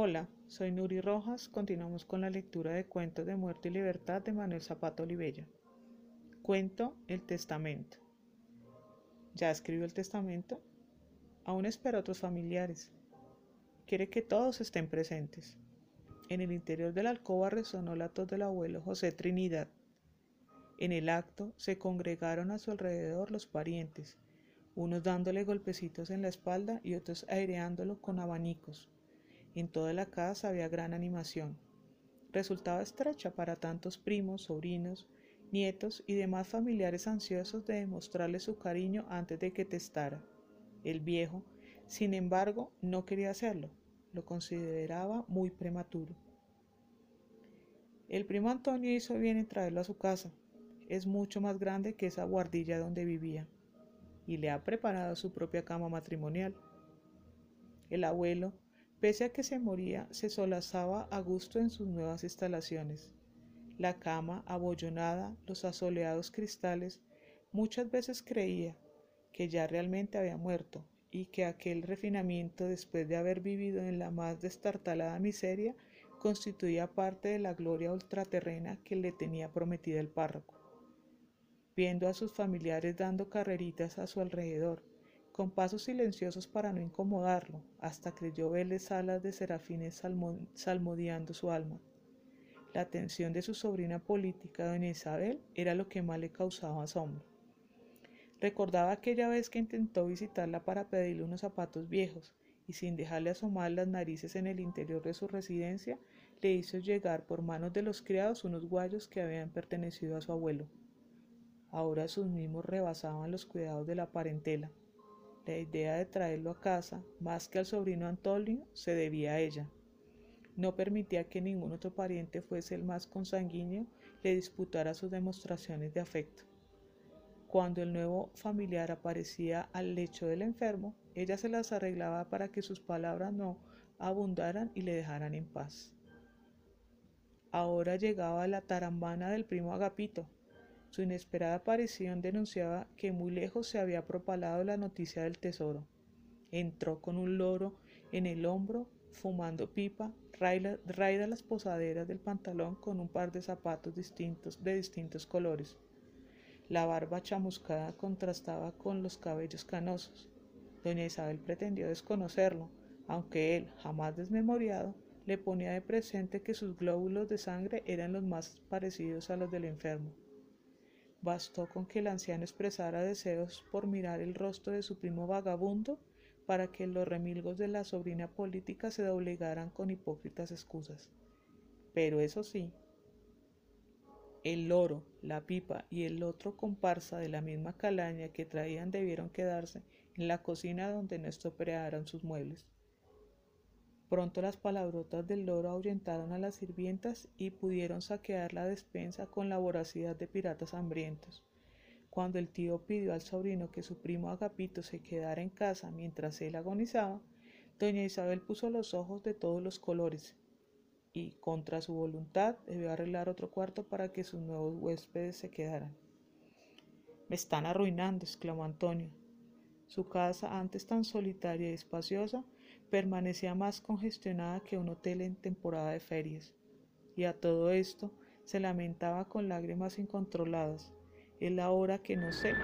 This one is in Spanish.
Hola, soy Nuri Rojas. Continuamos con la lectura de Cuentos de Muerte y Libertad de Manuel Zapata Olivella. Cuento El Testamento. ¿Ya escribió el testamento? Aún espera a otros familiares. Quiere que todos estén presentes. En el interior de la alcoba resonó la tos del abuelo José Trinidad. En el acto se congregaron a su alrededor los parientes, unos dándole golpecitos en la espalda y otros aireándolo con abanicos. En toda la casa había gran animación. Resultaba estrecha para tantos primos, sobrinos, nietos y demás familiares ansiosos de demostrarle su cariño antes de que testara. El viejo, sin embargo, no quería hacerlo, lo consideraba muy prematuro. El primo Antonio hizo bien en traerlo a su casa. Es mucho más grande que esa guardilla donde vivía y le ha preparado su propia cama matrimonial. El abuelo, Pese a que se moría, se solazaba a gusto en sus nuevas instalaciones. La cama abollonada, los asoleados cristales, muchas veces creía que ya realmente había muerto y que aquel refinamiento después de haber vivido en la más destartalada miseria constituía parte de la gloria ultraterrena que le tenía prometida el párroco. Viendo a sus familiares dando carreritas a su alrededor, con pasos silenciosos para no incomodarlo, hasta creyó verles alas de serafines salmodiando su alma. La atención de su sobrina política, doña Isabel, era lo que más le causaba asombro. Recordaba aquella vez que intentó visitarla para pedirle unos zapatos viejos, y sin dejarle asomar las narices en el interior de su residencia, le hizo llegar por manos de los criados unos guayos que habían pertenecido a su abuelo. Ahora sus mismos rebasaban los cuidados de la parentela. La idea de traerlo a casa, más que al sobrino Antonio, se debía a ella. No permitía que ningún otro pariente fuese el más consanguíneo le disputara sus demostraciones de afecto. Cuando el nuevo familiar aparecía al lecho del enfermo, ella se las arreglaba para que sus palabras no abundaran y le dejaran en paz. Ahora llegaba la tarambana del primo Agapito, su inesperada aparición denunciaba que muy lejos se había propalado la noticia del tesoro. Entró con un loro en el hombro, fumando pipa, raida las posaderas del pantalón con un par de zapatos distintos de distintos colores. La barba chamuscada contrastaba con los cabellos canosos. Doña Isabel pretendió desconocerlo, aunque él, jamás desmemoriado, le ponía de presente que sus glóbulos de sangre eran los más parecidos a los del enfermo. Bastó con que el anciano expresara deseos por mirar el rostro de su primo vagabundo para que los remilgos de la sobrina política se doblegaran con hipócritas excusas. Pero eso sí, el loro, la pipa y el otro comparsa de la misma calaña que traían debieron quedarse en la cocina donde no estropearan sus muebles. Pronto las palabrotas del loro ahuyentaron a las sirvientas y pudieron saquear la despensa con la voracidad de piratas hambrientos. Cuando el tío pidió al sobrino que su primo Agapito se quedara en casa mientras él agonizaba, doña Isabel puso los ojos de todos los colores y, contra su voluntad, debió arreglar otro cuarto para que sus nuevos huéspedes se quedaran. Me están arruinando, exclamó Antonio. Su casa, antes tan solitaria y espaciosa, permanecía más congestionada que un hotel en temporada de ferias. Y a todo esto se lamentaba con lágrimas incontroladas. Es la hora que no sé.